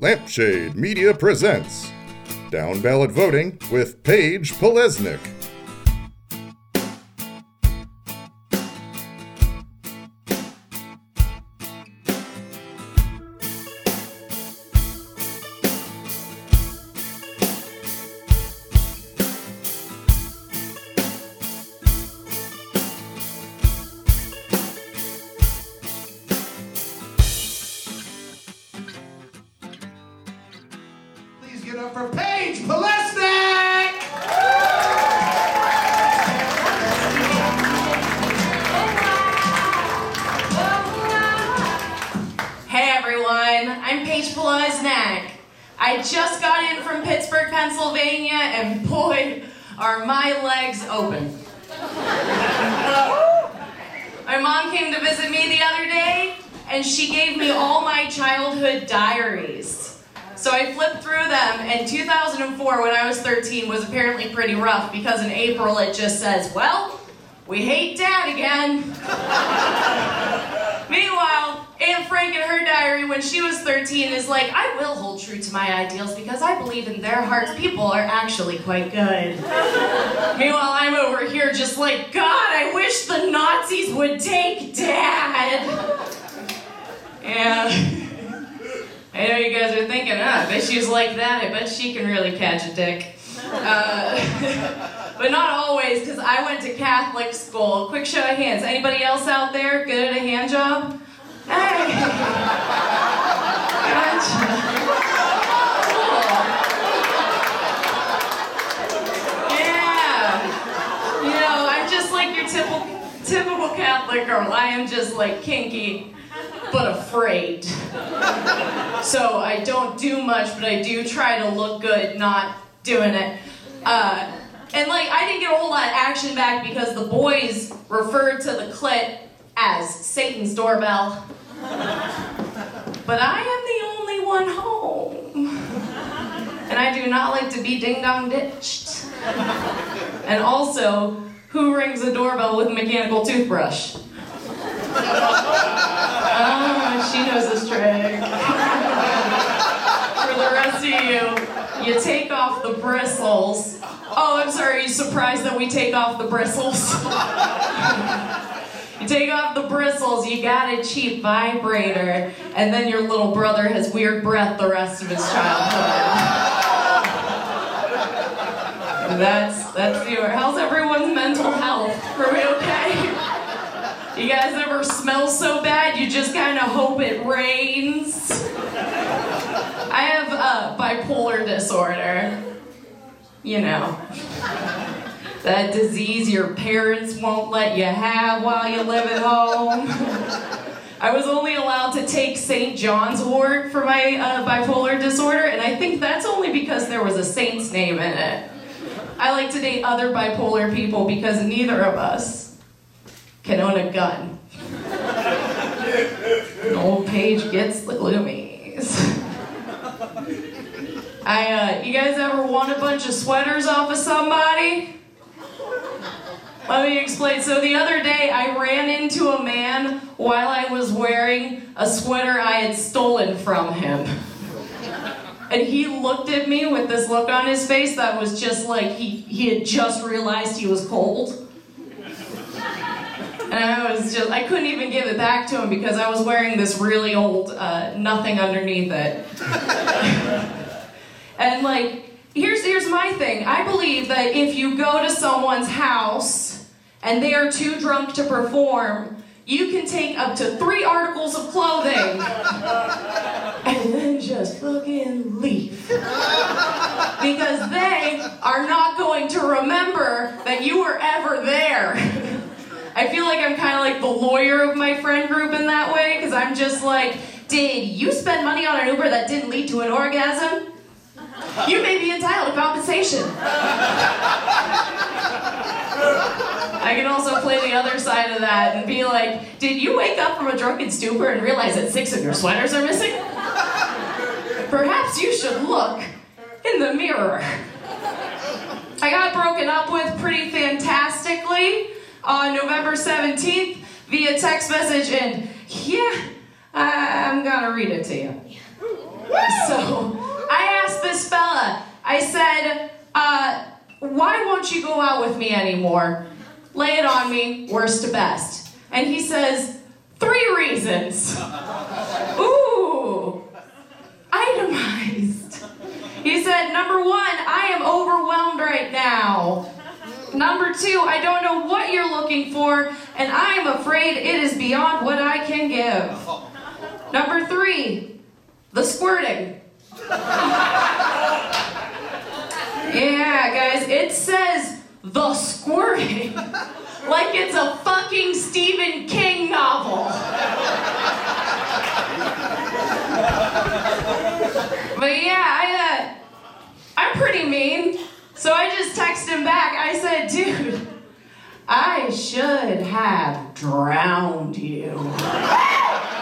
Lampshade Media presents Down Ballot Voting with Paige Polesnik. People are actually quite good. Meanwhile, I'm over here just like, God, I wish the Nazis would take dad. Yeah. I know you guys are thinking, ah, I bet she's like that. I bet she can really catch a dick. Uh, but not always, because I went to Catholic school. Quick show of hands. Anybody else out there good at a hand job? Hey. Gotcha. Cool. Yeah. You know, I'm just like your typical, typical Catholic girl. I am just like kinky, but afraid. So I don't do much, but I do try to look good not doing it. Uh, and like, I didn't get a whole lot of action back because the boys referred to the clit as Satan's doorbell. But I am the only one home. And I do not like to be ding dong ditched. And also, who rings the doorbell with a mechanical toothbrush? Ah, she knows this trick. For the rest of you, you take off the bristles. Oh, I'm sorry, you surprised that we take off the bristles? you take off the bristles, you got a cheap vibrator, and then your little brother has weird breath the rest of his childhood. That's that's your. How's everyone's mental health? Are we okay? You guys ever smell so bad you just kind of hope it rains? I have uh, bipolar disorder. You know. That disease your parents won't let you have while you live at home. I was only allowed to take St. John's wort for my uh, bipolar disorder, and I think that's only because there was a saint's name in it. I like to date other bipolar people because neither of us can own a gun. Old Paige gets the gloomies. I, uh, you guys ever won a bunch of sweaters off of somebody? Let me explain. So the other day, I ran into a man while I was wearing a sweater I had stolen from him. And he looked at me with this look on his face that was just like he, he had just realized he was cold. And I was just, I couldn't even give it back to him because I was wearing this really old uh, nothing underneath it. and like, here's, here's my thing I believe that if you go to someone's house and they are too drunk to perform, you can take up to three articles of clothing and then just fucking leave. Because they are not going to remember that you were ever there. I feel like I'm kind of like the lawyer of my friend group in that way, because I'm just like, did you spend money on an Uber that didn't lead to an orgasm? You may be entitled to compensation. I can also play the other side of that and be like, did you wake up from a drunken stupor and realize that six of your sweaters are missing? Perhaps you should look in the mirror. I got broken up with pretty fantastically on November 17th via text message, and yeah, I- I'm gonna read it to you. So asked this fella, I said, uh, why won't you go out with me anymore? Lay it on me, worst to best. And he says, three reasons. Ooh, itemized. He said, number one, I am overwhelmed right now. Number two, I don't know what you're looking for, and I am afraid it is beyond what I can give. Number three, the squirting. Yeah, guys, it says the squirting. like it's a fucking Stephen King novel. but yeah, I, uh, I'm pretty mean. So I just texted him back. I said, dude, I should have drowned you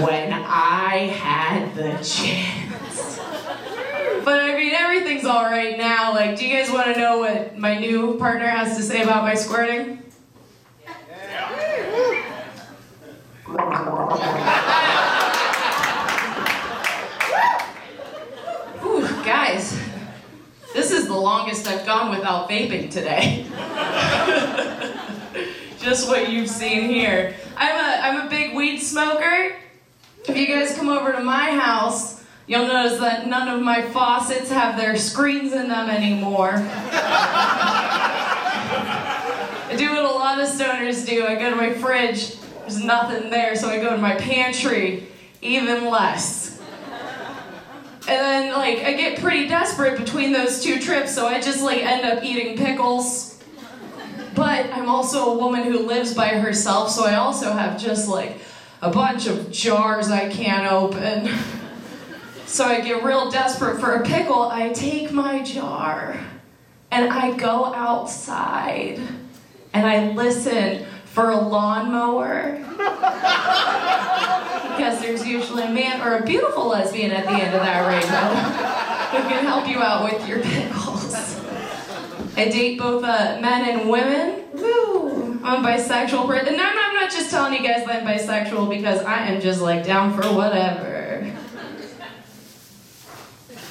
when I had the chance. But I mean, everything's all right now. Like, do you guys want to know what my new partner has to say about my squirting? Whew, guys, this is the longest I've gone without vaping today. Just what you've seen here. I'm a, I'm a big weed smoker. If you guys come over to my house, you'll notice that none of my faucets have their screens in them anymore. I do what a lot of stoners do. I go to my fridge, there's nothing there, so I go to my pantry, even less. And then like I get pretty desperate between those two trips, so I just like end up eating pickles. But I'm also a woman who lives by herself, so I also have just like a bunch of jars I can't open. So I get real desperate for a pickle. I take my jar and I go outside and I listen for a lawnmower. because there's usually a man or a beautiful lesbian at the end of that rainbow who can help you out with your pickles. I date both uh, men and women. Woo! I'm bisexual person. And I'm, I'm not just telling you guys that I'm bisexual because I am just like down for whatever.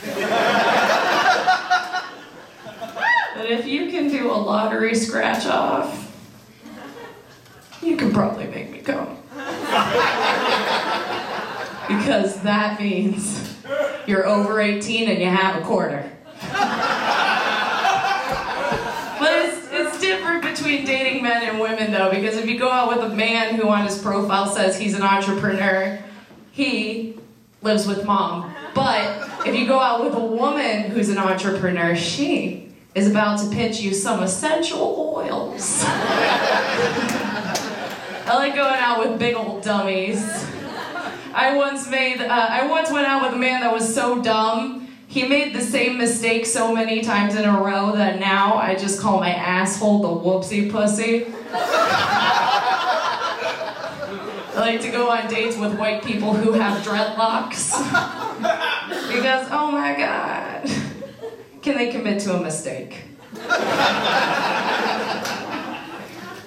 but if you can do a lottery scratch off, you can probably make me come. because that means you're over 18 and you have a quarter. between dating men and women though, because if you go out with a man who on his profile says he's an entrepreneur, he lives with mom. But if you go out with a woman who's an entrepreneur, she is about to pitch you some essential oils. I like going out with big old dummies. I once made, uh, I once went out with a man that was so dumb. He made the same mistake so many times in a row that now I just call my asshole the whoopsie pussy. I like to go on dates with white people who have dreadlocks. because, oh my god, can they commit to a mistake?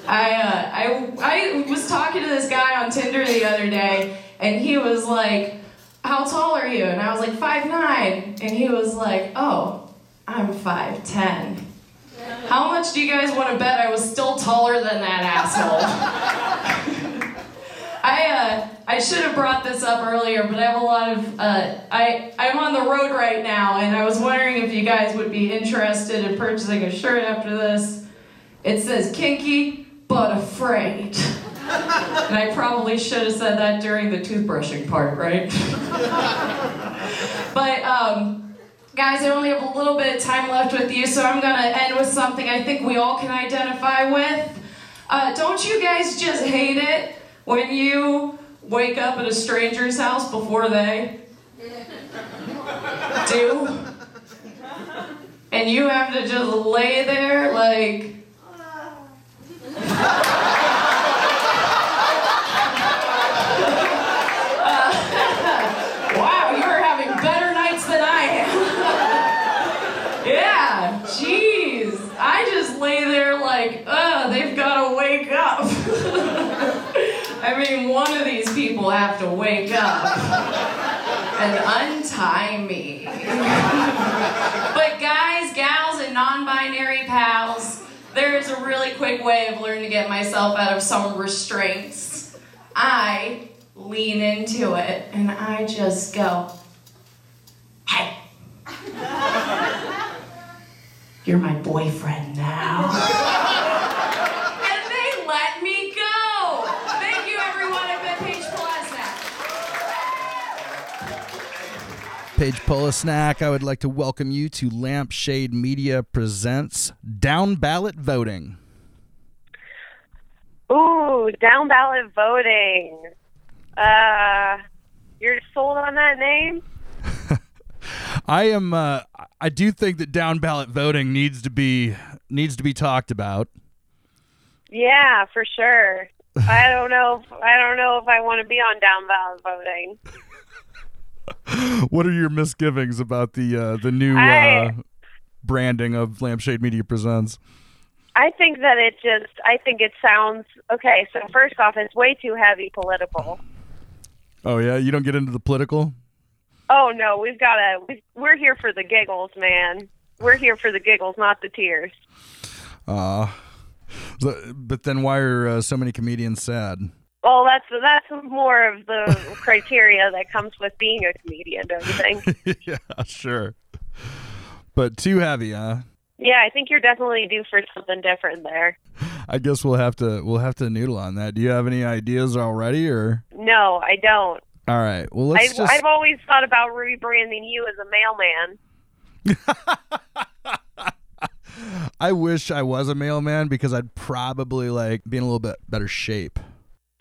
I, uh, I, I was talking to this guy on Tinder the other day, and he was like, How tall are you? And I was like, Five nine. And he was like, Oh, I'm 5'10. How much do you guys want to bet I was still taller than that asshole? I, uh, I should have brought this up earlier, but I have a lot of. Uh, I, I'm on the road right now, and I was wondering if you guys would be interested in purchasing a shirt after this. It says kinky but afraid. and I probably should have said that during the toothbrushing part, right? but, um, guys, I only have a little bit of time left with you, so I'm gonna end with something I think we all can identify with. Uh, don't you guys just hate it when you wake up at a stranger's house before they do? And you have to just lay there like. wow, you're having better nights than I am. yeah, jeez. I just lay there like, uh, they've got to wake up. I mean, one of these people have to wake up. and untie me. but guys, gals, and non-binary pals, there is a really quick way of learning to get myself out of some restraints. I lean into it and I just go, hey. You're my boyfriend now. and they let me go. Thank you, everyone. I've been Paige Polesnak. Paige Polisnak, I would like to welcome you to Lampshade Media Presents Down Ballot Voting. Ooh, down ballot voting. Uh, you're sold on that name? I am. Uh, I do think that down ballot voting needs to be needs to be talked about. Yeah, for sure. I don't know. If, I don't know if I want to be on down ballot voting. What are your misgivings about the uh, the new uh, branding of Lampshade Media Presents? I think that it just. I think it sounds okay. So first off, it's way too heavy political. Oh yeah, you don't get into the political. Oh no, we've got to. We've, we're here for the giggles, man. We're here for the giggles, not the tears. Uh, but then why are uh, so many comedians sad? Well, that's that's more of the criteria that comes with being a comedian, don't you think? yeah, sure. But too heavy, huh? Yeah, I think you're definitely due for something different there. I guess we'll have to we'll have to noodle on that. Do you have any ideas already, or No, I don't. all right? Well, let's I've, just. I've always thought about rebranding you as a mailman. I wish I was a mailman because I'd probably like be in a little bit better shape.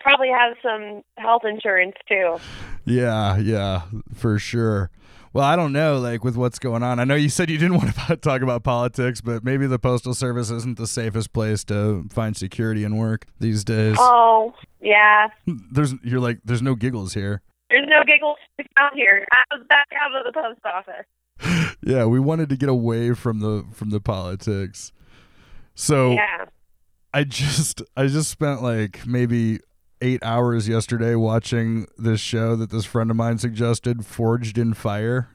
Probably have some health insurance too. Yeah, yeah, for sure. Well, I don't know, like with what's going on. I know you said you didn't want to talk about politics, but maybe the postal service isn't the safest place to find security and work these days. Oh, yeah. There's, you're like, there's no giggles here. There's no giggles out here. I was back out of the post office. Yeah, we wanted to get away from the from the politics. So Yeah. I just I just spent like maybe eight hours yesterday watching this show that this friend of mine suggested, Forged in Fire.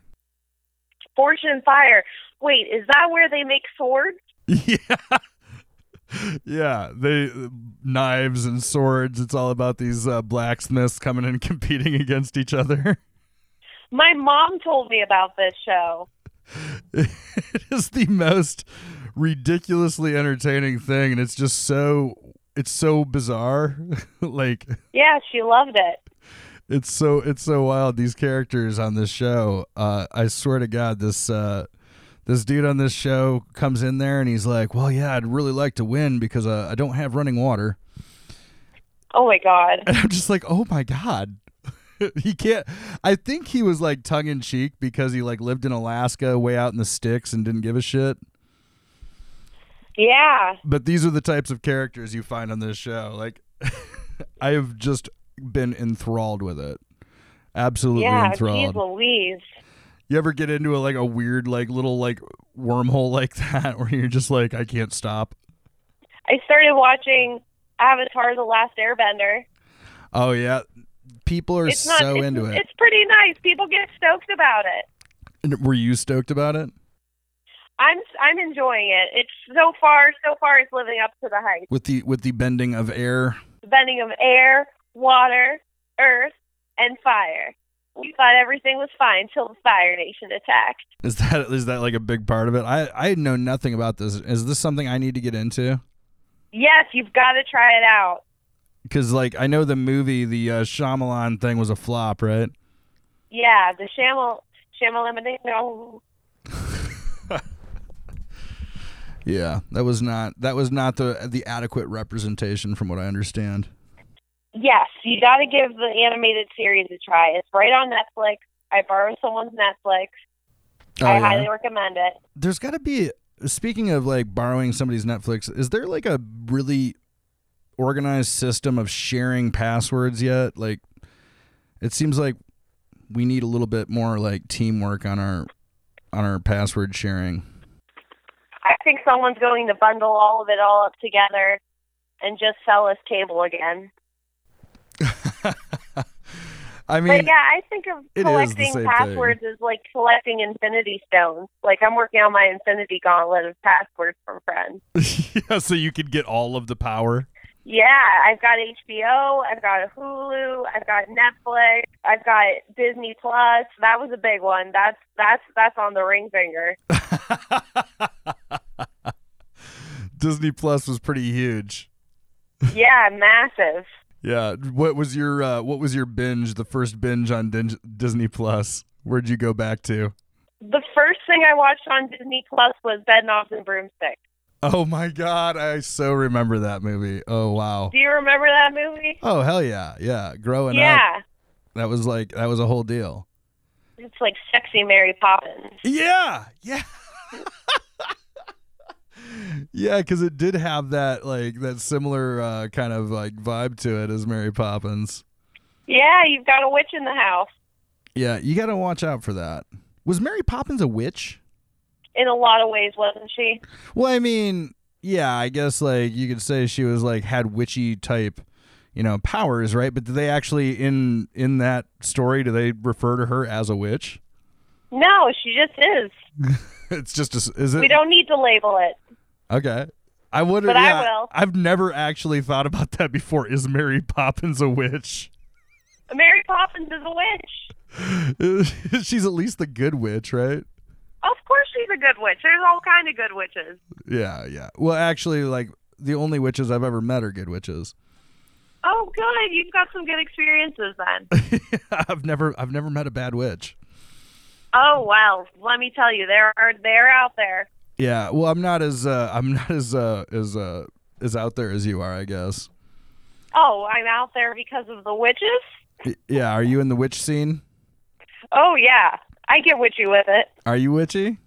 Forged in Fire. Wait, is that where they make swords? Yeah. Yeah, they knives and swords. It's all about these uh, blacksmiths coming and competing against each other. My mom told me about this show. it is the most ridiculously entertaining thing, and it's just so it's so bizarre. like Yeah, she loved it. it's so it's so wild these characters on this show uh i swear to god this uh this dude on this show comes in there and he's like well yeah i'd really like to win because uh, i don't have running water Oh my god. and i'm just like oh my god he can't i think he was like tongue-in-cheek because he like lived in alaska way out in the sticks and didn't give a shit Yeah. but these are the types of characters you find on this show like i have just been enthralled with it absolutely Yeah, enthralled geez Louise. You ever get into a like a weird like little like wormhole like that where you're just like I can't stop? I started watching Avatar The Last Airbender. Oh yeah, people are not so it's, into it. It's pretty nice. People get stoked about it. And Were you stoked about it? I'm I'm enjoying it. It's so far so far it's living up to the hype. With the with the bending of air. The bending of air, water, earth, and fire. We thought everything was fine till the Fire Nation attacked. Is that is that like a big part of it? I I know nothing about this. Is this something I need to get into? Yes, you've got to try it out. Because like I know the movie, the uh, Shyamalan thing was a flop, right? Yeah, the Shamal Shamaliminate. No, Yeah, that was not that was not the the adequate representation from what I understand. Yes, you got to give the animated series a try. It's right on Netflix. I borrowed someone's Netflix. Oh, I yeah? highly recommend it. there's got to be speaking of like borrowing somebody's netflix is there like a really organized system of sharing passwords yet like it seems like we need a little bit more like teamwork on our on our password sharing think someone's going to bundle all of it all up together and just sell us cable again. I mean, But yeah, I think of it is the collecting passwords as like collecting infinity stones. Like I'm working on my infinity gauntlet of passwords from friends. yeah, so you could get all of the power. Yeah, I've got HBO, I've got Hulu, I've got Netflix, I've got Disney Plus. That was a big one. That's that's that's on the ring finger. Disney Plus was pretty huge. Yeah, massive. Yeah. What was your uh, What was your binge? The first binge on Din- Disney Plus. Where'd you go back to? The first thing I watched on Disney Plus was Bedknobs and Broomsticks. Oh my God! I so remember that movie. Oh wow. Do you remember that movie? Oh hell yeah, yeah. Growing up, yeah. that was like that was a whole deal. It's like sexy Mary Poppins. Yeah, yeah. yeah, because it did have that like that similar uh, kind of like vibe to it as Mary Poppins. Yeah, you've got a witch in the house. Yeah, you got to watch out for that. Was Mary Poppins a witch? In a lot of ways, wasn't she? Well, I mean, yeah, I guess like you could say she was like had witchy type, you know, powers, right? But do they actually in in that story do they refer to her as a witch? No, she just is. it's just a, is it We don't need to label it. Okay. I would But I will. I've never actually thought about that before. Is Mary Poppins a witch? Mary Poppins is a witch. She's at least the good witch, right? Of course she's a good witch. There's all kind of good witches. Yeah, yeah. Well, actually, like the only witches I've ever met are good witches. Oh, good. You've got some good experiences then. I've never, I've never met a bad witch. oh well, let me tell you, there are they're out there. Yeah. Well, I'm not as, uh, I'm not as, uh, as, uh, as out there as you are, I guess. Oh, I'm out there because of the witches. Y- Yeah. Are you in the witch scene? Oh yeah, I get witchy with it. Are you witchy?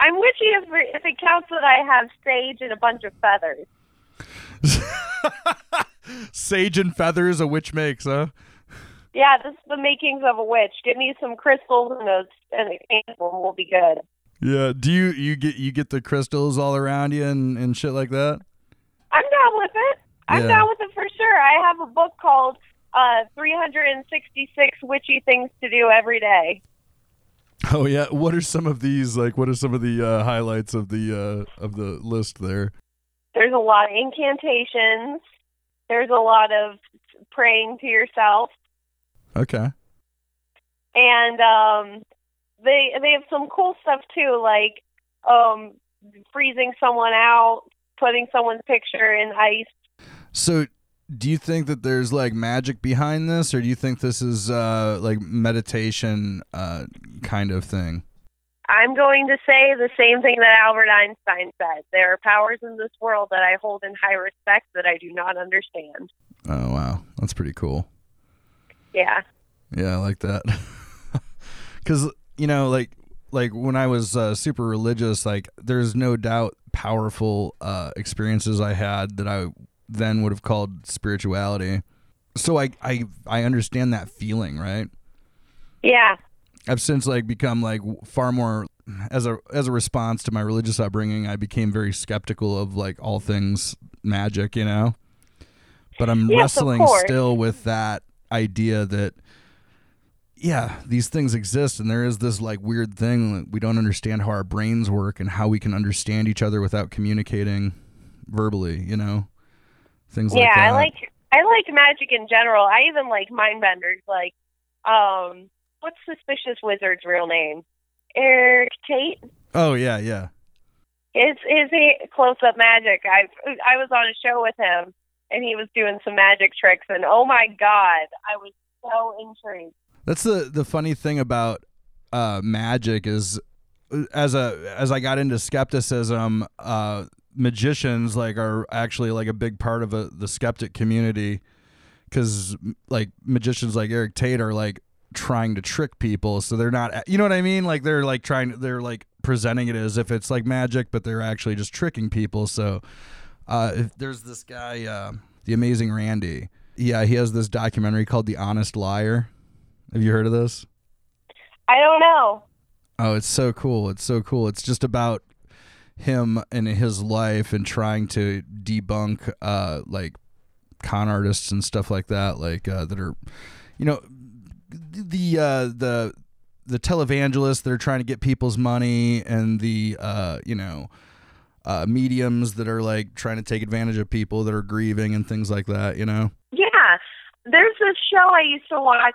I'm witchy if, if it counts that I have sage and a bunch of feathers. Sage and feathers, a witch makes, huh? Yeah, this is the makings of a witch. Give me some crystals and a, and a candle, and we'll be good. Yeah. Do you you get you get the crystals all around you and, and shit like that? I'm down with it. I'm Yeah. down with it for sure. I have a book called uh, 366 Witchy Things to Do Every Day. Oh yeah. What are some of these like? What are some of the uh, highlights of the uh, of the list there? There's a lot of incantations. There's a lot of praying to yourself. Okay. And um, they they have some cool stuff too, like um, freezing someone out, putting someone's picture in ice. So, do you think that there's like magic behind this, or do you think this is uh, like meditation uh, kind of thing? I'm going to say the same thing that Albert Einstein said. There are powers in this world that I hold in high respect that I do not understand. Oh wow, that's pretty cool. Yeah. Yeah, I like that. Cuz you know, like like when I was uh, super religious, like there's no doubt powerful uh, experiences I had that I then would have called spirituality. So I I I understand that feeling, right? Yeah. I've since like become like far more as a as a response to my religious upbringing, I became very skeptical of like all things magic, you know. But I'm Yes, wrestling still with that idea that yeah, these things exist and there is this like weird thing that we don't understand how our brains work and how we can understand each other without communicating verbally, you know. Things like that. yeah. I like I like magic in general. I even like mind benders like um what's Suspicious Wizard's real name? Eric Tate? Oh yeah, yeah. His his close up magic. I I was on a show with him and he was doing some magic tricks and oh my god, I was so intrigued. That's the the funny thing about uh, magic is as a as I got into skepticism, uh, magicians like are actually like a big part of a, the skeptic community because like magicians like Eric Tate are like trying to trick people, so they're not you know what I mean? Like they're like trying they're like presenting it as if it's like magic, but they're actually just tricking people. So uh, there's this guy, uh, the Amazing Randi. Yeah, he has this documentary called The Honest Liar. Have you heard of this? I don't know. Oh, it's so cool. It's so cool. It's just about him and his life and trying to debunk uh like con artists and stuff like that like uh that are you know the uh, the the televangelists that are trying to get people's money and the uh, you know uh, mediums that are like trying to take advantage of people that are grieving and things like that. You know. Yeah, there's this show I used to watch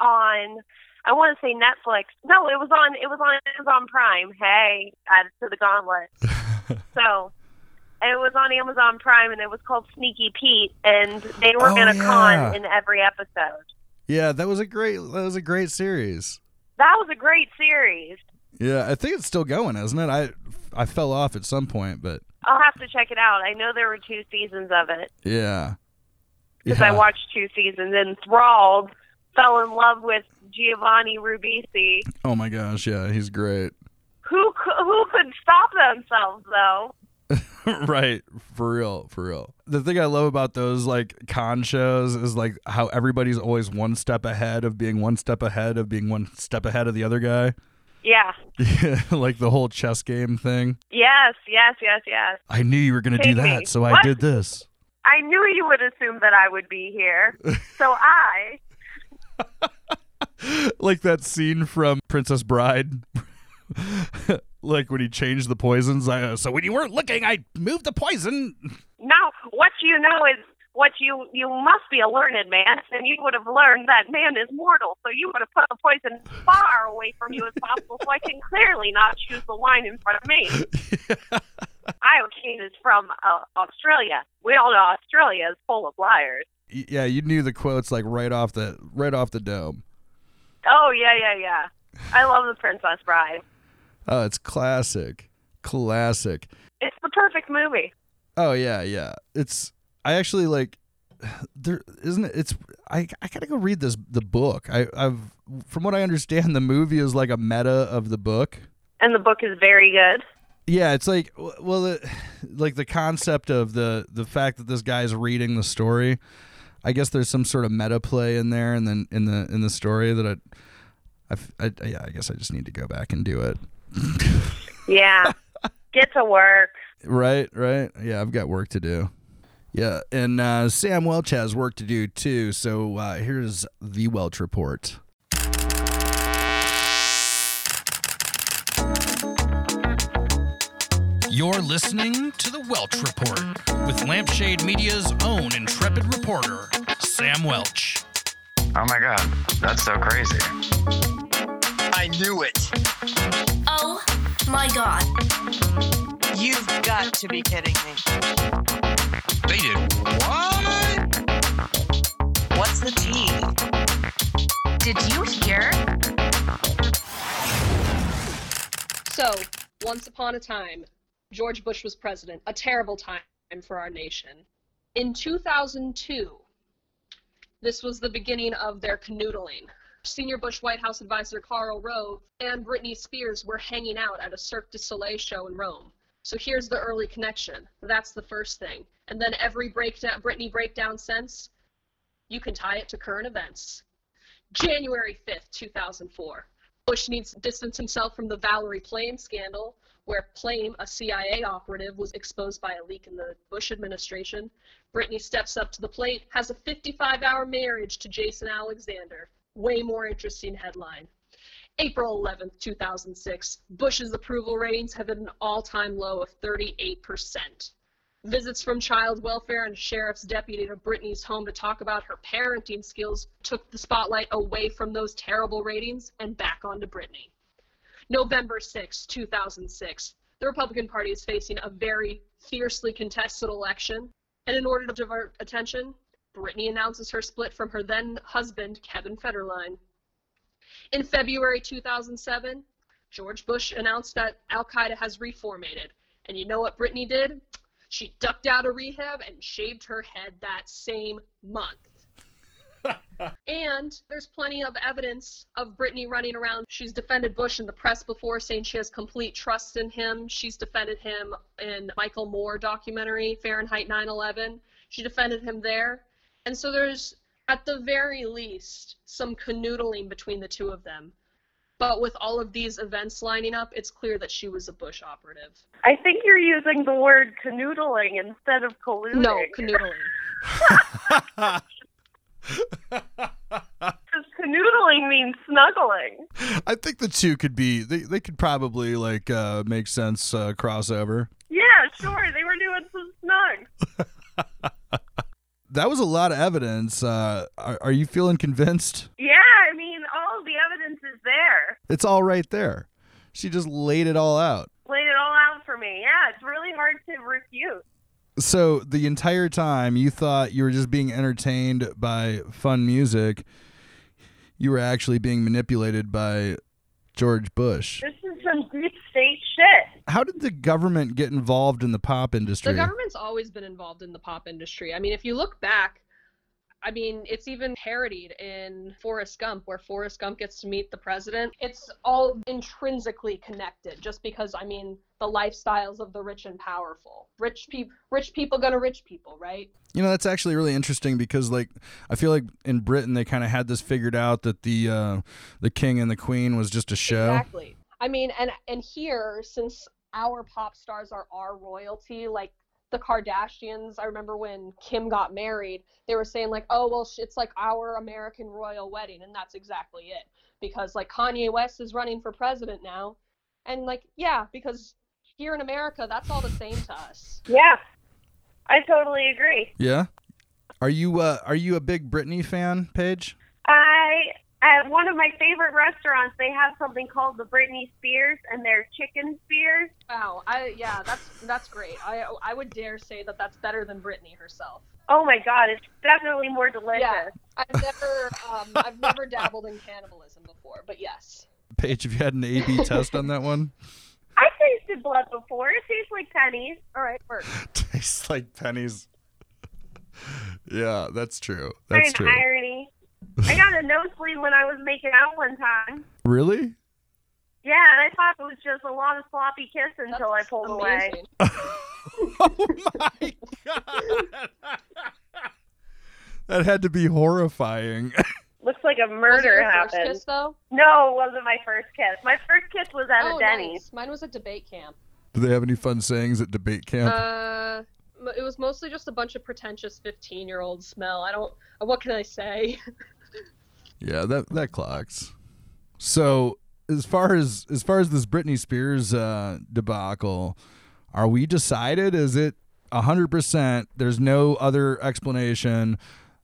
on. I want to say Netflix. No, it was on. It was on Amazon Prime. Hey, added to the gauntlet. so it was on Amazon Prime, and it was called Sneaky Pete, and they were Oh, in a yeah. con in every episode. Yeah, that was a great that was a great series. That was a great series. Yeah, I think it's still going, isn't it? I I fell off at some point, but I'll have to check it out. I know there were two seasons of it yeah. because yeah. I watched two seasons. Enthralled, fell in love with Giovanni Ribisi. Oh my gosh, yeah, he's great. Who who could stop themselves though? right, for real, for real. The thing I love about those like con shows is like how everybody's always one step ahead of being one step ahead of being one step ahead of the other guy. Yeah. like the whole chess game thing. Yes. Yes. Yes. Yes. I knew you were going to do that, so I did this. I knew you would assume that I would be here, so I. like that scene from Princess Bride. like when he changed the poisons. I, uh, so when you weren't looking, I moved the poison. Now, what you know is what you you must be a learned man, and you would have learned that man is mortal. So you would have put the poison far away from you as possible, so I can clearly not choose the wine in front of me. Iocane is from uh, Australia. We all know Australia is full of liars. Yeah, you knew the quotes like right off the right off the dome. Oh yeah, yeah, yeah. I love the Princess Bride. Oh, it's classic, classic. It's the perfect movie. Oh yeah, yeah. It's I actually like there isn't it, it's I I gotta go read this the book. I I've from what I understand, the movie is like a meta of the book. And the book is very good. Yeah, it's like well, the, like the concept of the the fact that this guy's reading the story. I guess there's some sort of meta play in there, and then in the in the story that I, I, I- yeah, I guess I just need to go back and do it. Yeah. Get to work. Right, right. Yeah, I've got work to do. Yeah, and uh, Sam Welch has work to do too. So uh, here's the Welch report. You're listening to the Welch Report with Lampshade Media's own intrepid reporter, Sam Welch. Oh my god, that's so crazy. I knew it. Oh my god. You've got to be kidding me. They did what? What's the tea? Did you hear? So, once upon a time, George Bush was president. A terrible time for our nation. In 2002, this was the beginning of their canoodling. Senior Bush White House advisor Karl Rove and Britney Spears were hanging out at a Cirque du Soleil show in Rome. So here's the early connection. That's the first thing. And then every breakdown, Britney breakdown since, you can tie it to current events. January 5th, 2004. Bush needs to distance himself from the Valerie Plame scandal, where Plame, a CIA operative, was exposed by a leak in the Bush administration. Britney steps up to the plate, has a 55 hour marriage to Jason Alexander. Way more interesting headline. April 11, 2006. Bush's approval ratings have hit an all time low of 38%. Visits from child welfare and sheriff's deputy to Britney's home to talk about her parenting skills took the spotlight away from those terrible ratings and back onto Britney. November 6, 2006. The Republican Party is facing a very fiercely contested election, and in order to divert attention, Britney announces her split from her then husband, Kevin Federline. In February 2007, George Bush announced that Al Qaeda has reformated. And you know what Britney did? She ducked out of rehab and shaved her head that same month. And there's plenty of evidence of Britney running around. She's defended Bush in the press before, saying she has complete trust in him. She's defended him in Michael Moore documentary, Fahrenheit 9/11. She defended him there. And so there's, at the very least, some canoodling between the two of them. But with all of these events lining up, it's clear that she was a Bush operative. I think you're using the word canoodling instead of colluding. No, canoodling. Canoodling mean snuggling? I think the two could be they, they could probably like uh, make sense uh, crossover. Yeah, sure. They were doing some snug. That was a lot of evidence. Uh, are, are you feeling convinced? Yeah, I mean, all the evidence is there. It's all right there. She just laid it all out. Laid it all out for me. Yeah, it's really hard to refute. So the entire time you thought you were just being entertained by fun music, you were actually being manipulated by George Bush. This is some deep state shit. How did the government get involved in the pop industry? The government's always been involved in the pop industry. I mean, if you look back, I mean, it's even parodied in Forrest Gump, where Forrest Gump gets to meet the president. It's all intrinsically connected, just because I mean, the lifestyles of the rich and powerful. Rich people, rich people gonna rich people, right? You know, that's actually really interesting because, like, I feel like in Britain they kind of had this figured out that the uh, the king and the queen was just a show. Exactly. I mean, and and here, since our pop stars are our royalty, like the Kardashians. I remember when Kim got married, they were saying like, "Oh, well, it's like our American royal wedding," and that's exactly it. Because like Kanye West is running for president now, and like, yeah, because here in America, that's all the same to us. Yeah, I totally agree. Yeah. Are you uh, are you a big Britney fan, Paige? I at one of my favorite restaurants, they have something called the Britney Spears, and they're chicken spears. Wow, I yeah, that's that's great. I I would dare say that that's better than Britney herself. Oh my god, it's definitely more delicious. Yeah, I've never um, I've never dabbled in cannibalism before, but yes. Paige, have you had an A/B test on that one? I tasted blood before. It tastes like pennies. All right, work. Tastes like pennies. yeah, that's true. That's Kind true. irony. I got a nosebleed when I was making out one time. Really? Yeah, and I thought it was just a lot of sloppy kiss until I pulled away. oh my god! that had to be horrifying. Looks like a Was it murder your first happened. kiss though? No, it wasn't my first kiss. My first kiss was at oh, a Denny's. nice. Mine was at debate camp. Do they have any fun sayings at debate camp? Uh, m- it was mostly just a bunch of pretentious fifteen-year-old smell. I don't. What can I say? yeah, that that clocks. So as far as as far as this Britney Spears uh, debacle, are we decided? Is it hundred percent? There's no other explanation,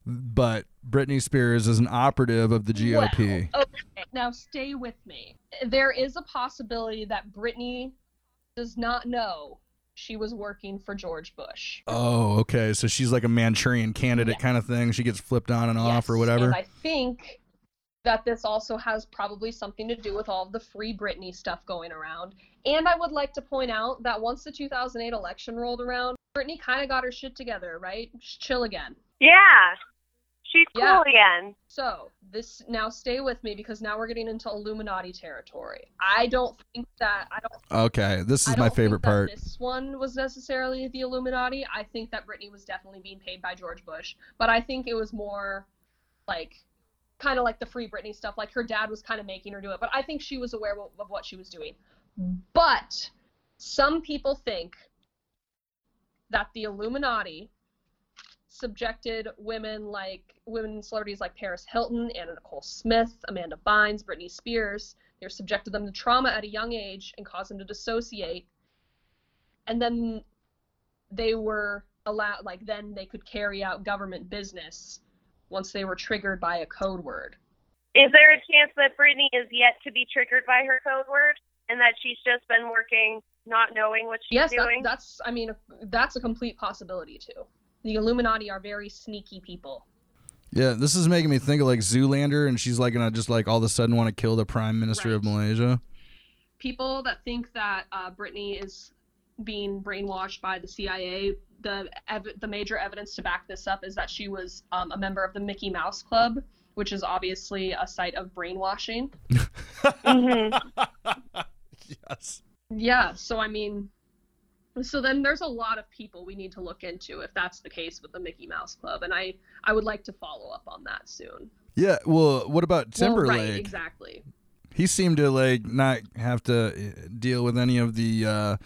but Britney Spears is an operative of the GOP. Well, okay, now stay with me. There is a possibility that Britney does not know she was working for George Bush. Oh, okay. So she's like a Manchurian candidate kind of thing. She gets flipped on and off or whatever. And I think that this also has probably something to do with all the free Britney stuff going around. And I would like to point out that once the 2008 election rolled around, Britney kind of got her shit together, right? She's chill again. Yeah, she's cool Yeah. again. So this now stay with me because now we're getting into Illuminati territory. I don't think that I don't. Okay, this I is my don't favorite think that part. This one was necessarily the Illuminati. I think that Britney was definitely being paid by George Bush, but I think it was more like kind of like the free Britney stuff. Like her dad was kind of making her do it, but I think she was aware of of what she was doing. But some people think that the Illuminati subjected women like women celebrities like Paris Hilton, Anna Nicole Smith, Amanda Bynes, Britney Spears. They were subjected them to trauma at a young age and caused them to dissociate. And then they were allowed, like, then they could carry out government business once they were triggered by a code word. Is there a chance that Britney is yet to be triggered by her code word, and that she's just been working, not knowing what she's yes, that, that's, I mean, that's a complete possibility too. The Illuminati are very sneaky people. Yeah, this is making me think of like Zoolander, and she's like gonna just like all of a sudden want to kill the prime minister of Malaysia. people that think that uh, Britney is being brainwashed by the CIA, the ev- the major evidence to back this up is that she was um, a member of the Mickey Mouse Club, which is obviously a site of brainwashing. yes. Yeah, so I mean, so then there's a lot of people we need to look into if that's the case with the Mickey Mouse Club, and I I would like to follow up on that soon. Yeah. Well, what about Timberlake? Well, right, exactly. He seemed to like not have to uh, deal with any of the uh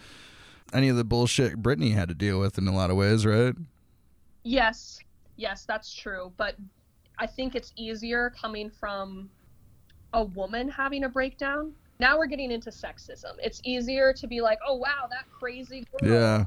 any of the bullshit Britney had to deal with in a lot of ways, right? Yes, yes, that's true. But I think it's easier coming from a woman having a breakdown. Now we're getting into sexism. It's easier to be like, "Oh wow, that crazy girl." Yeah.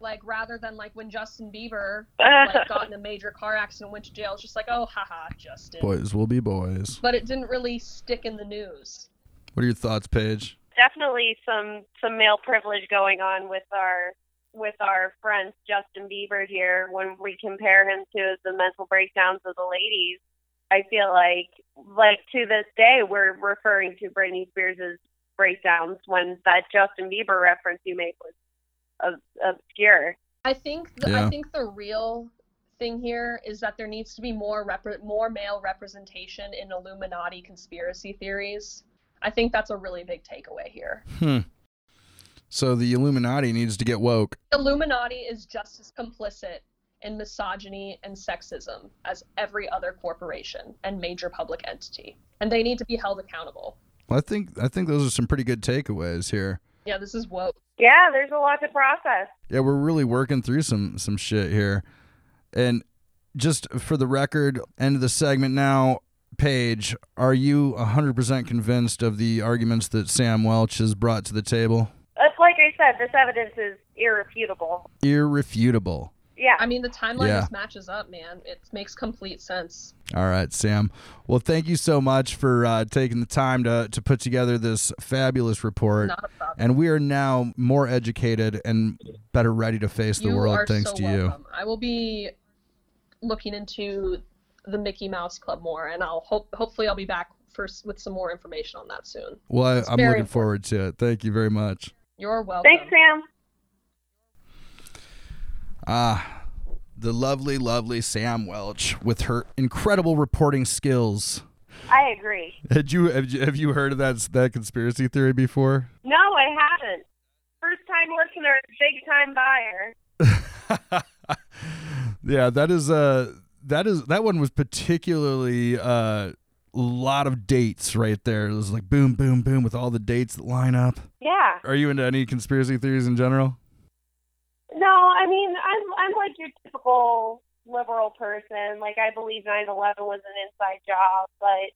Like rather than like when Justin Bieber like got in a major car accident and went to jail. It's just like, "Oh, haha, Justin." Boys will be boys. But it didn't really stick in the news. What are your thoughts, Paige? Definitely some some male privilege going on with our with our friend Justin Bieber here when we compare him to the mental breakdowns of the ladies. I feel like like to this day we're referring to Britney Spears' breakdowns when that Justin Bieber reference you made was ob- obscure. I think the, Yeah. I think the real thing here is that there needs to be more rep- more male representation in Illuminati conspiracy theories. I think that's a really big takeaway here. Hmm. So the Illuminati needs to get woke. Illuminati is just as complicit in misogyny and sexism as every other corporation and major public entity, and they need to be held accountable. I think I think those are some pretty good takeaways here. Yeah, this is woke. Yeah, there's a lot to process. Yeah, we're really working through some some shit here. And just for the record, end of the segment now. Paige, are you 100% convinced of the arguments that Sam Welch has brought to the table? It's like I said, this evidence is irrefutable. Irrefutable. Yeah. I mean, the timeline Yeah. just matches up, man. It makes complete sense. All right, Sam. Well, thank you so much for uh, taking the time to, to put together this fabulous report. Not a problem. And we are now more educated and better ready to face the you world thanks so to you. I will be looking into the Mickey Mouse Club more, and I'll hope hopefully I'll be back for s- with some more information on that soon. Well, I, I'm very looking forward to it. Thank you very much. You're welcome. Thanks, Sam. Ah, the lovely, lovely Sam Welch with her incredible reporting skills. I agree. Had you have you, have you heard of that that conspiracy theory before? No, I haven't. First time listener, big time buyer. Yeah, that is uh that is that one was particularly uh lot of dates right there. It was like boom, boom, boom with all the dates that line up. Yeah. Are you into any conspiracy theories in general? No, I mean, I'm I'm like your typical liberal person. Like I believe 9/11 was an inside job, but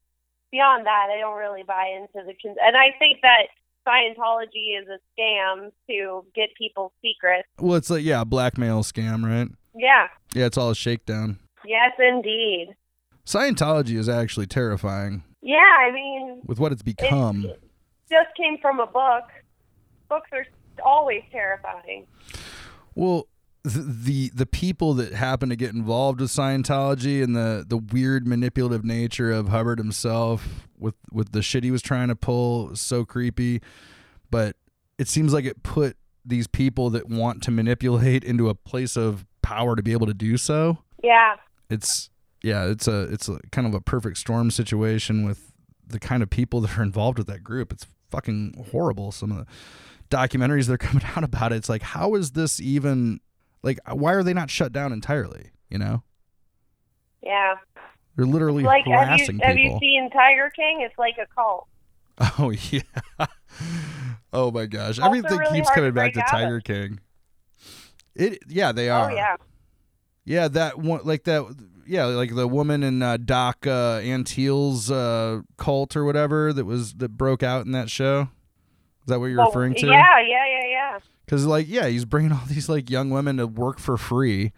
beyond that, I don't really buy into the. Con- and I think that Scientology is a scam to get people's secrets. Well, it's like yeah, a blackmail scam, right? Yeah. Yeah, it's all a shakedown. Yes, indeed. Scientology is actually terrifying Yeah, I mean, with what it's become. just came from a book. Books are always terrifying. Well, th- the the people that happen to get involved with Scientology and the the weird manipulative nature of Hubbard himself with with the shit he was trying to pull so creepy, but it seems like it put these people that want to manipulate into a place of power to be able to do so. Yeah. It's yeah, it's a it's a kind of a perfect storm situation with the kind of people that are involved with that group. It's fucking horrible. Some of the documentaries that are coming out about it. It's like, how is this even like? Why are they not shut down entirely? You know, Yeah. they're literally like have you harassing have you seen Tiger King? It's like a cult. oh yeah. oh my gosh, Also everything really keeps hard to coming back to. Tiger King. It yeah, they are. Oh yeah. Yeah, that one, like that, yeah, like the woman in uh, Doc uh, Antle's uh, cult or whatever that was that broke out in that show. Is that what you're Oh, referring to? Yeah, yeah, yeah, yeah. Because like, yeah, he's bringing all these like young women to work for free,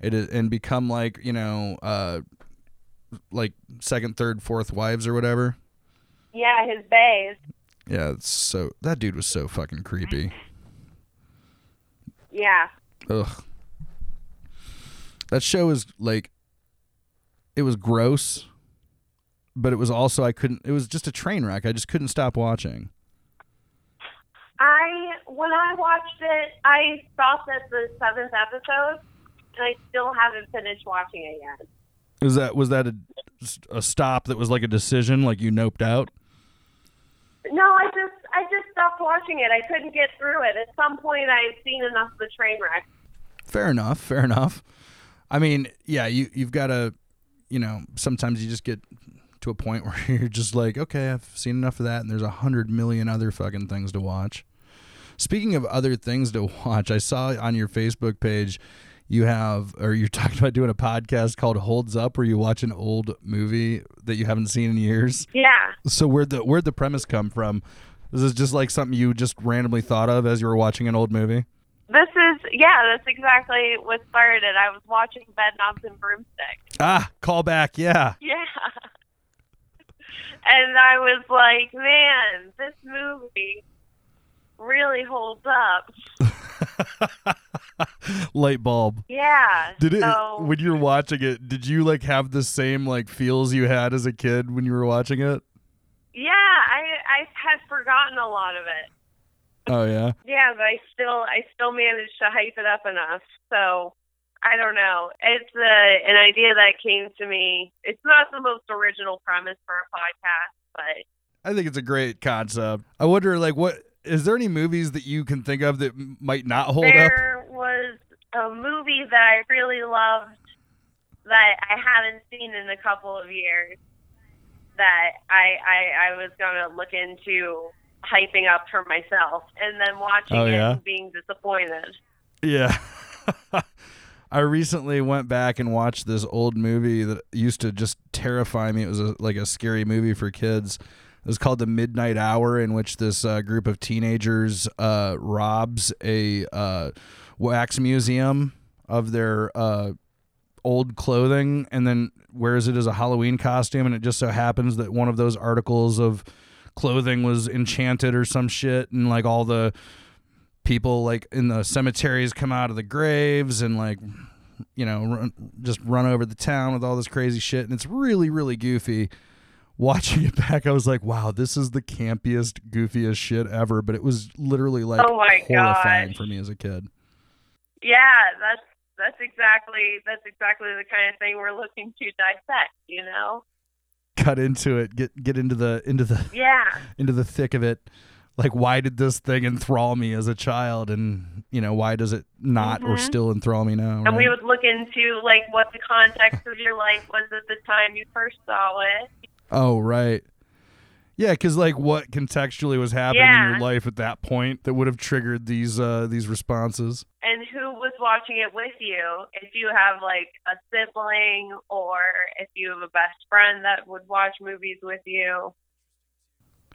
and and become like you know, uh, like second, third, fourth wives or whatever. Yeah, his bays. Yeah, it's so that dude was so fucking creepy. Yeah. Ugh. That show is like it was gross, but it was also I couldn't it was just a train wreck. I just couldn't stop watching. I when I watched it, I stopped at the seventh episode, and I still haven't finished watching it yet. Was that was that a, a stop that was like a decision like you noped out? No, I just I just stopped watching it. I couldn't get through it. At some point, I've seen enough of the train wreck. Fair enough, fair enough. I mean, yeah, you you've got to you know, sometimes you just get to a point where you're just like, okay, I've seen enough of that and there's a hundred million other fucking things to watch. Speaking of other things to watch, I saw on your Facebook page you have or you're talking about doing a podcast called Holds Up where you watch an old movie that you haven't seen in years. Yeah. So where'd the where'd the premise come from? This Is just like something you just randomly thought of as you were watching an old movie? This is yeah, that's exactly what started it. I was watching Bedknobs and Broomsticks. Ah, call back, yeah. Yeah. and I was like, man, this movie really holds up. Light bulb. Yeah. Did it so, when you were watching it? Did you like have the same like feels you had as a kid when you were watching it? Yeah, I I had forgotten a lot of it. Oh yeah. Yeah, but I still I still managed to hype it up enough. So I don't know. It's uh, an idea that came to me. It's not the most original premise for a podcast, but I think it's a great concept. I wonder, like, what is there any movies that you can think of that might not hold up? there was a movie that I really loved that I haven't seen in a couple of years that I I, I was gonna look into hyping up for myself, and then watching Oh, it and being disappointed. Yeah. I recently went back and watched this old movie that used to just terrify me. It was a, like a scary movie for kids. It was called The Midnight Hour, in which this uh, group of teenagers uh, robs a uh, wax museum of their uh, old clothing and then wears it as a Halloween costume. And it just so happens that one of those articles of clothing was enchanted or some shit, and like all the people like in the cemeteries come out of the graves and like you know run, just run over the town with all this crazy shit. And it's really really goofy watching it back i was like wow this is the campiest goofiest shit ever but it was literally like Oh my horrifying gosh. for me as a kid Yeah, that's that's exactly that's exactly the kind of thing we're looking to dissect. You know? cut into it get get into the into the Yeah. into the thick of it like why did this thing enthrall me as a child and you know why does it not or Mhm. still enthrall me now And we would look into like what the context of your life was at the time you first saw it. Oh, right. Yeah, because like what contextually was happening in your life at that point that would have triggered these uh, these responses. and who was watching it with you. If you have like a sibling or if you have a best friend that would watch movies with you.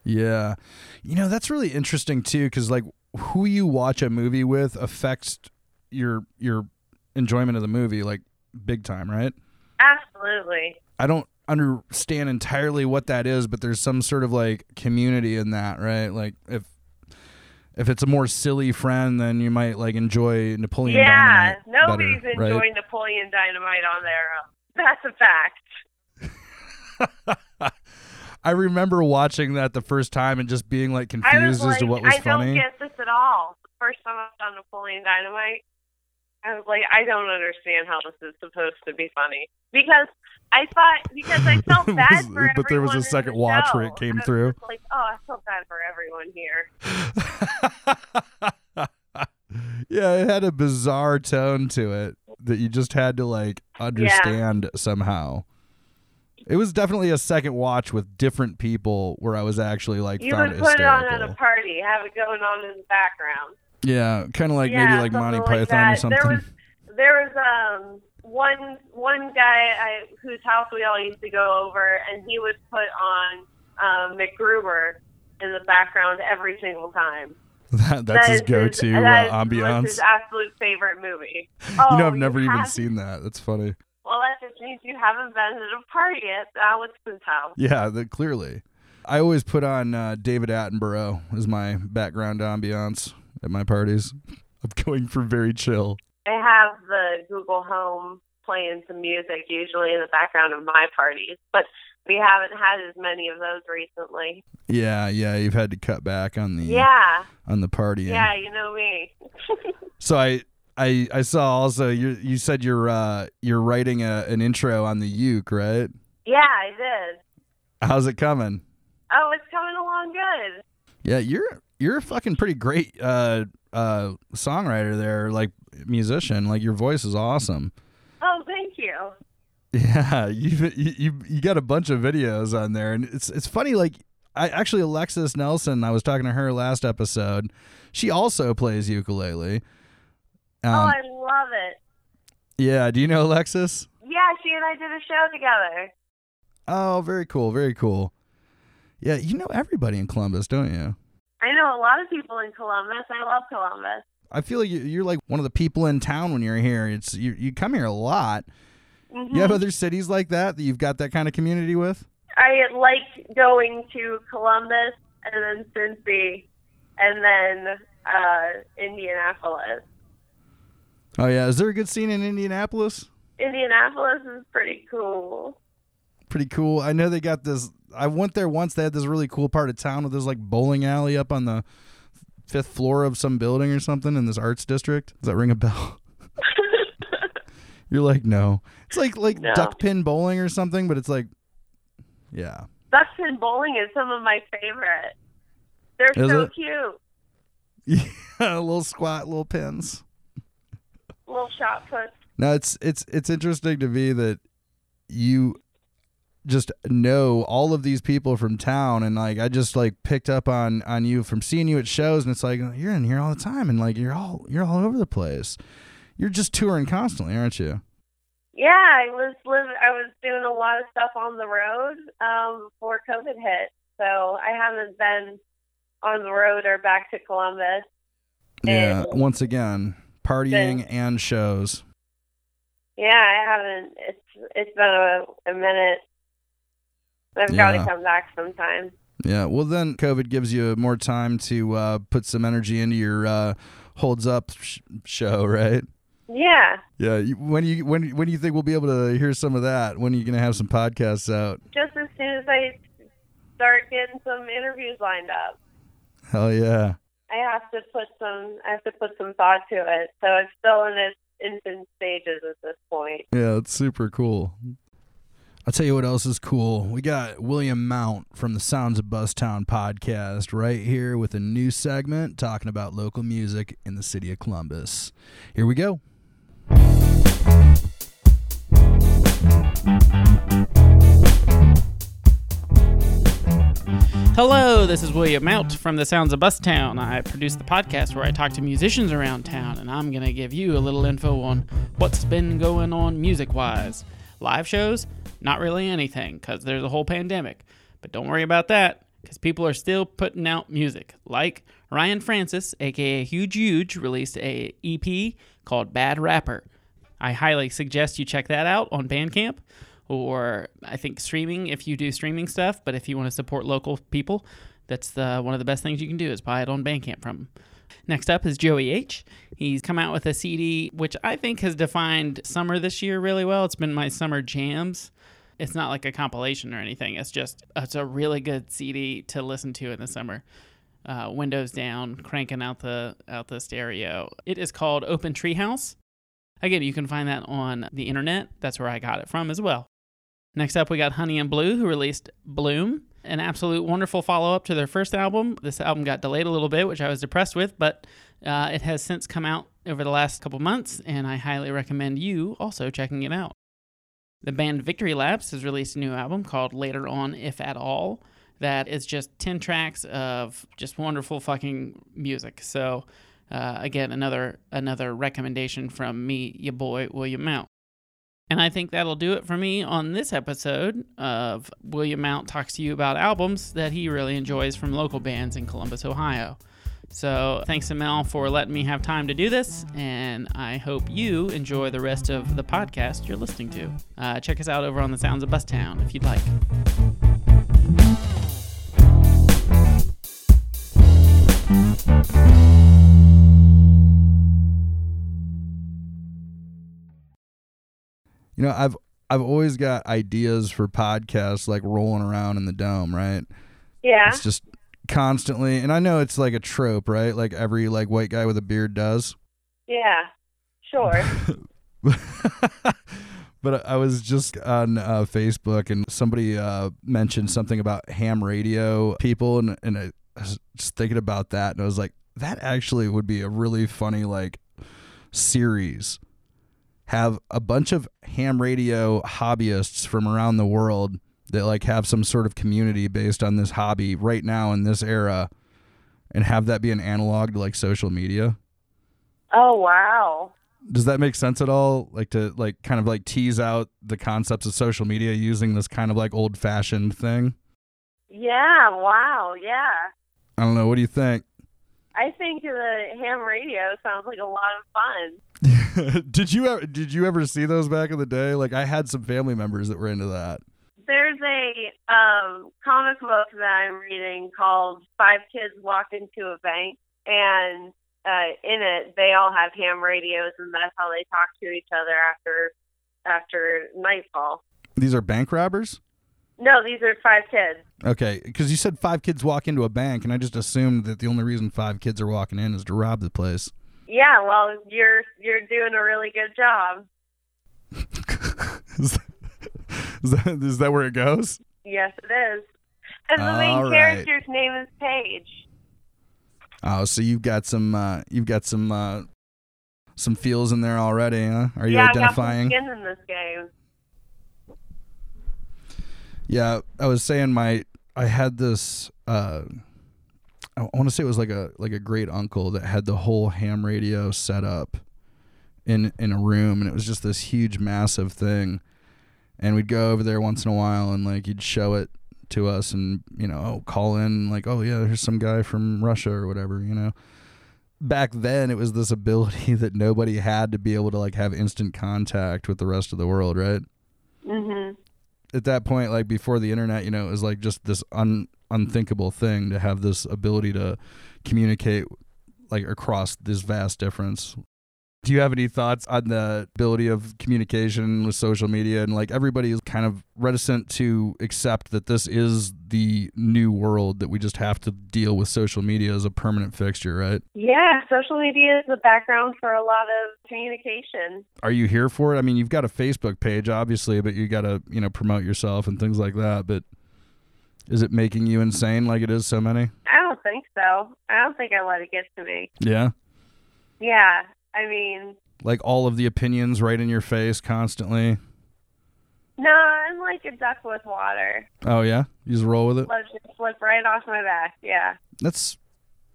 Yeah, you know that's really interesting too, because like who you watch a movie with affects your your enjoyment of the movie like big time, right? Absolutely. I don't understand entirely what that is, but there's some sort of like community in that, right? Like if if it's a more silly friend, then you might like enjoy Napoleon yeah, Dynamite nobody's better, right? enjoying Napoleon Dynamite on their own. That's a fact. I remember watching that the first time and just being like confused like, as to what was I funny. don't get this at all. The first time I saw Napoleon Dynamite, I was like, I don't understand how this is supposed to be funny because I thought because I felt bad for but there was a second watch show. where it came through. like, oh, I felt bad for everyone here. yeah, it had a bizarre tone to it that you just had to like understand somehow. It was definitely a second watch with different people where I was actually like You would it put it on at a party, have it going on in the background. Yeah, kind of like yeah, maybe like Monty like Python or something. There was there was um one one guy I, whose house we all used to go over, and he would put on um, MacGruber in the background every single time. That- that's That his go-to uh, ambiance. his absolute favorite movie. you Oh, know, I've never even seen that. That's funny. Well, that just means you haven't been at a party at Alex's house. Yeah, the, clearly. I always put on uh, David Attenborough as my background ambiance at my parties. I'm going for very chill. I have the Google Home playing some music usually in the background of my parties, but we haven't had as many of those recently. Yeah, yeah, you've had to cut back on the Yeah. on the party. Yeah, you know me. So I I I saw also you you said you're uh you're writing a, an intro on the uke, right? yeah, I did. How's it coming? Oh, it's coming along good. Yeah, you're you're a fucking pretty great uh uh songwriter there, like musician. Like your voice is awesome. Oh, thank you. Yeah, you you you got a bunch of videos on there, and it's it's funny. Like I actually Alexis Nelson, I was talking to her last episode. She also plays ukulele. oh, Um, I love it. Yeah. Do you know Alexis? Yeah, she and I did a show together. Oh, very cool. Very cool. Yeah, you know everybody in Columbus, don't you? I know a lot of people in Columbus. I love Columbus. I feel like you- you're like one of the people in town when you're here. It's you, you come here a lot. Mhm. You have other cities like that that you've got that kind of community with? I like going to Columbus and then Cincy and then uh, Indianapolis. Oh yeah, is there a good scene in Indianapolis? Indianapolis is pretty cool. Pretty cool. I know they got this. I went there once. They had this really cool part of town with this like bowling alley up on the fifth floor of some building or something in this arts district. Does that ring a bell? You're like, no. It's like like No. duck pin bowling or something, but it's like, yeah. Duck pin bowling is some of my favorite. They're Is so it? cute. Yeah, little squat, little pins. Little shot puts. Now it's it's it's interesting to me that you just know all of these people from town and like I just like picked up on on you from seeing you at shows and it's like you're in here all the time and like you're all you're all over the place. You're just touring constantly, aren't you? Yeah, I was living I was doing a lot of stuff on the road um, before COVID hit, so I haven't been on the road or back to Columbus. Yeah, once again, partying and shows. Yeah, I haven't. It's it's been a, a minute. I've got to come back sometime. Yeah, well then COVID gives you more time to uh, put some energy into your uh, holds up sh- show, right? Yeah, Yeah, when you when when do you think we'll be able to hear some of that? When are you gonna have some podcasts out? just as soon as I start getting some interviews lined up, Hell yeah! I have to put some. I have to put some thought to it. So it's still in its infant stages at this point. Yeah, it's super cool. I'll tell you what else is cool. We got William Mount from the Sounds of Bustown podcast right here with a new segment talking about local music in the city of Columbus. Here we go. Hello, this is William Mount from the Sounds of Bustown. I produce the podcast where I talk to musicians around town, and I'm going to give you a little info on what's been going on music wise. Live shows? Not really anything, because there's a whole pandemic. But don't worry about that, because people are still putting out music. Like Ryan Francis, aka Huge Huge, released a EP called Bad Rapper. I highly suggest you check that out on Bandcamp or I think streaming if you do streaming stuff. But if you want to support local people, that's the, one of the best things you can do is buy it on Bandcamp from 'em. Next up is Joey H. He's come out with a CD which I think has defined summer this year really well. It's been my summer jams. It's not like a compilation or anything. It's just it's a really good CD to listen to in the summer. Uh, windows down, cranking out the out the stereo. It is called Open Treehouse. Again, you can find that on the internet. That's where I got it from as well. Next up, we got Honey and Blue, who released Bloom, an absolute wonderful follow up to their first album. This album got delayed a little bit, which I was depressed with, but uh, it has since come out over the last couple months, and I highly recommend you also checking it out. The band Victory Laps has released a new album called Later On, If At All, that is just 10 tracks of just wonderful fucking music. So, uh, again, another another recommendation from me, your boy, William Mount. And I think that'll do it for me on this episode of William Mount talks to you about albums that he really enjoys from local bands in Columbus, Ohio. So thanks to Mel for letting me have time to do this, and I hope you enjoy the rest of the podcast you're listening to. Uh, check us out over on the Sounds of Bustown if you'd like. You know, I've I've always got ideas for podcasts like rolling around in the dome, right? Yeah. It's just constantly, and I know it's like a trope, right? Like every like white guy with a beard does. Yeah. Sure. But I was just on uh, Facebook and somebody uh, mentioned something about ham radio people, and and I was just thinking about that, and I was like, that actually would be a really funny like series. Have a bunch of ham radio hobbyists from around the world that like have some sort of community based on this hobby right now in this era, and have that be an analog to like social media. oh wow. Does that make sense at all? Like to like kind of like tease out the concepts of social media using this kind of like old fashioned thing? Yeah, wow, yeah. I don't know. What do you think? I think the ham radio sounds like a lot of fun. did you ever did you ever see those back in the day? Like I had some family members that were into that. There's a um, comic book that I'm reading called Five Kids Walk into a Bank, and uh, in it they all have ham radios, and that's how they talk to each other after after nightfall. These are bank robbers? No, these are five kids. Okay, because you said five kids walk into a bank, and I just assumed that the only reason five kids are walking in is to rob the place. Yeah, well, you're you're doing a really good job. is, that, is, that, is that where it goes? Yes, it is. And the main right. character's name is Paige. Oh, so you've got some uh, you've got some uh, some feels in there already, huh? Are you yeah, identifying? I got some skin in this game. Yeah, I was saying my I had this uh I want to say it was like a like a great uncle that had the whole ham radio set up in in a room and it was just this huge massive thing. And we'd go over there once in a while and like he'd show it to us and you know, oh, call in like, "Oh yeah, here's some guy from Russia or whatever," you know. Back then it was this ability that nobody had to be able to like have instant contact with the rest of the world, right? Mhm. At that point, like before the internet, you know, it was like just this un unthinkable thing to have this ability to communicate like across this vast difference. Do you have any thoughts on the ability of communication with social media and like everybody is kind of reticent to accept that this is the new world that we just have to deal with social media as a permanent fixture, right? Yeah, social media is the background for a lot of communication. Are you here for it? I mean, you've got a Facebook page obviously, but you got to, you know, promote yourself and things like that, but is it making you insane like it is so many? I don't think so. I don't think I let it get to me. Yeah. Yeah, I mean, Like all of the opinions right in your face constantly. No, I'm like a duck with water. Oh yeah, you just roll with it. Let it just slip right off my back. Yeah. That's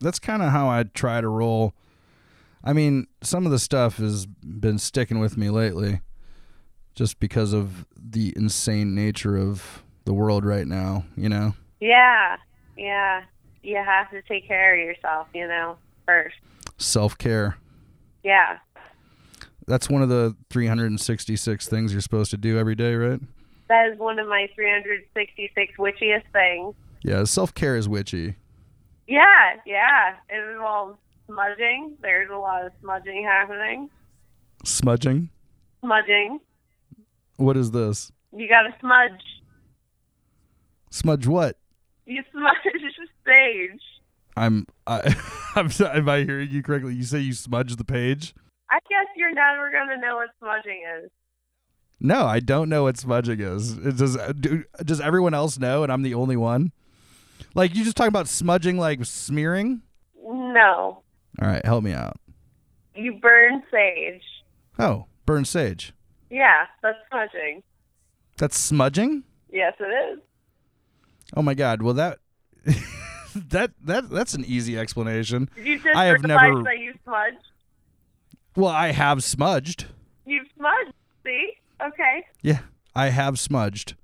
that's kind of how I try to roll. I mean, some of the stuff has been sticking with me lately, just because of the insane nature of the world right now. You know. Yeah. Yeah. You have to take care of yourself, you know, first. Self care. Yeah. That's one of the 366 things you're supposed to do every day, right? That is one of my 366 witchiest things. Yeah, self care is witchy. Yeah, yeah. It involves smudging. There's a lot of smudging happening. Smudging. Smudging. What is this? You gotta smudge. Smudge what? You smudge stage. I'm. I, I'm. Am I hearing you correctly? You say you smudge the page? I guess you're never gonna know what smudging is. No, I don't know what smudging is. It does do, does everyone else know, and I'm the only one? Like you just talking about smudging, like smearing? No. All right, help me out. You burn sage. Oh, burn sage. Yeah, that's smudging. That's smudging. Yes, it is. Oh my god. Well, that that that that's an easy explanation. Did you just I have never. that you smudged? Well, I have smudged. You've smudged. See? Okay. Yeah, I have smudged.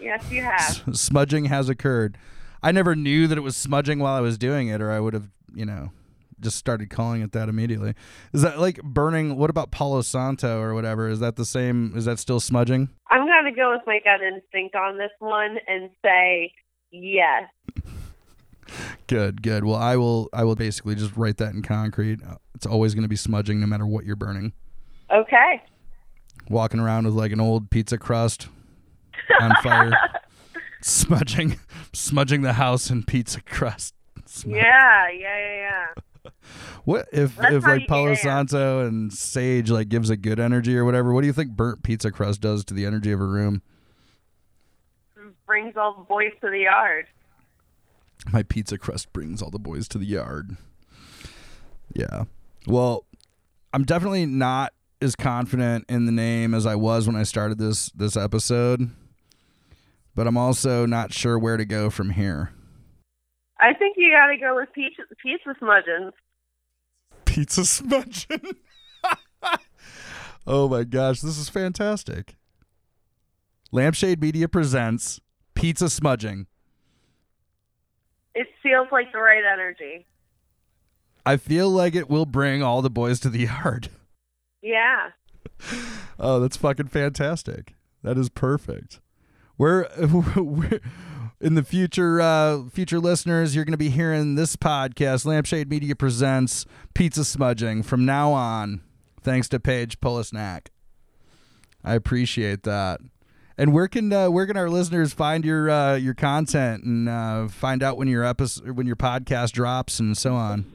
Yes, you have. smudging has occurred. I never knew that it was smudging while I was doing it, or I would have, you know, just started calling it that immediately. Is that like burning? What about Palo Santo or whatever? Is that the same? Is that still smudging? I'm gonna go with my gut instinct on this one and say yes. Good, good. Well, I will. I will basically just write that in concrete. It's always going to be smudging, no matter what you're burning. Okay. Walking around with like an old pizza crust on fire, smudging, smudging the house in pizza crust. Yeah, yeah, yeah, yeah. What if That's if like Palo. Santo and sage like gives a good energy or whatever? What do you think burnt pizza crust does to the energy of a room? Brings all the boys to the yard. My pizza crust brings all the boys to the yard. Yeah. Well, I'm definitely not as confident in the name as I was when I started this this episode. But I'm also not sure where to go from here. I think you gotta go with pizza, pizza. Pizza smudging. oh my gosh, this is fantastic. Lampshade Media presents Pizza Smudging. It feels like the right energy. I feel like it will bring all the boys to the yard. Yeah. Oh, that's fucking fantastic. That is perfect. We're, we're in the future uh future listeners, you're going to be hearing this podcast Lampshade Media presents Pizza Smudging from now on. Thanks to Paige Pulisnak. I appreciate that. And where can uh, where can our listeners find your uh, your content and uh, find out when your episode when your podcast drops and so on?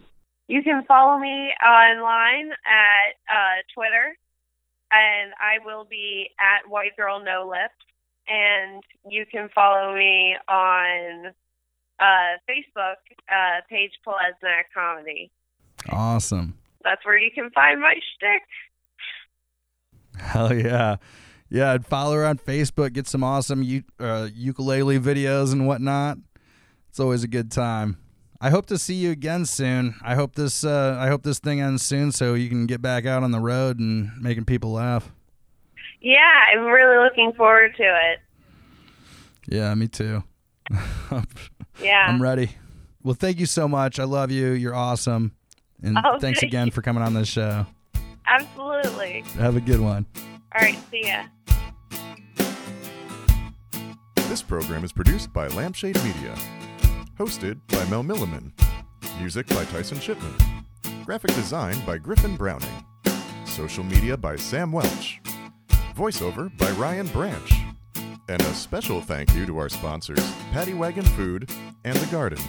You can follow me online at uh, Twitter, and I will be at White Girl No Lips. And you can follow me on uh, Facebook, uh, Paige Polesnak Comedy. Awesome. That's where you can find my shtick. Hell yeah. Yeah, I'd follow her on Facebook, get some awesome u- uh, ukulele videos and whatnot. It's always a good time. I hope to see you again soon. I hope this uh, I hope this thing ends soon so you can get back out on the road and making people laugh. Yeah, I'm really looking forward to it. Yeah, me too. Yeah. I'm ready. Well, thank you so much. I love you. You're awesome. And Oh, thanks thank again for coming on this show. Absolutely. Have a good one. All right, see ya. This program is produced by Lampshade Media. Hosted by Mel Milliman. Music by Tyson Shipman. Graphic design by Griffin Browning. Social media by Sam Welch. Voiceover by Ryan Branch. And a special thank you to our sponsors, Paddy Wagon Food and The Garden.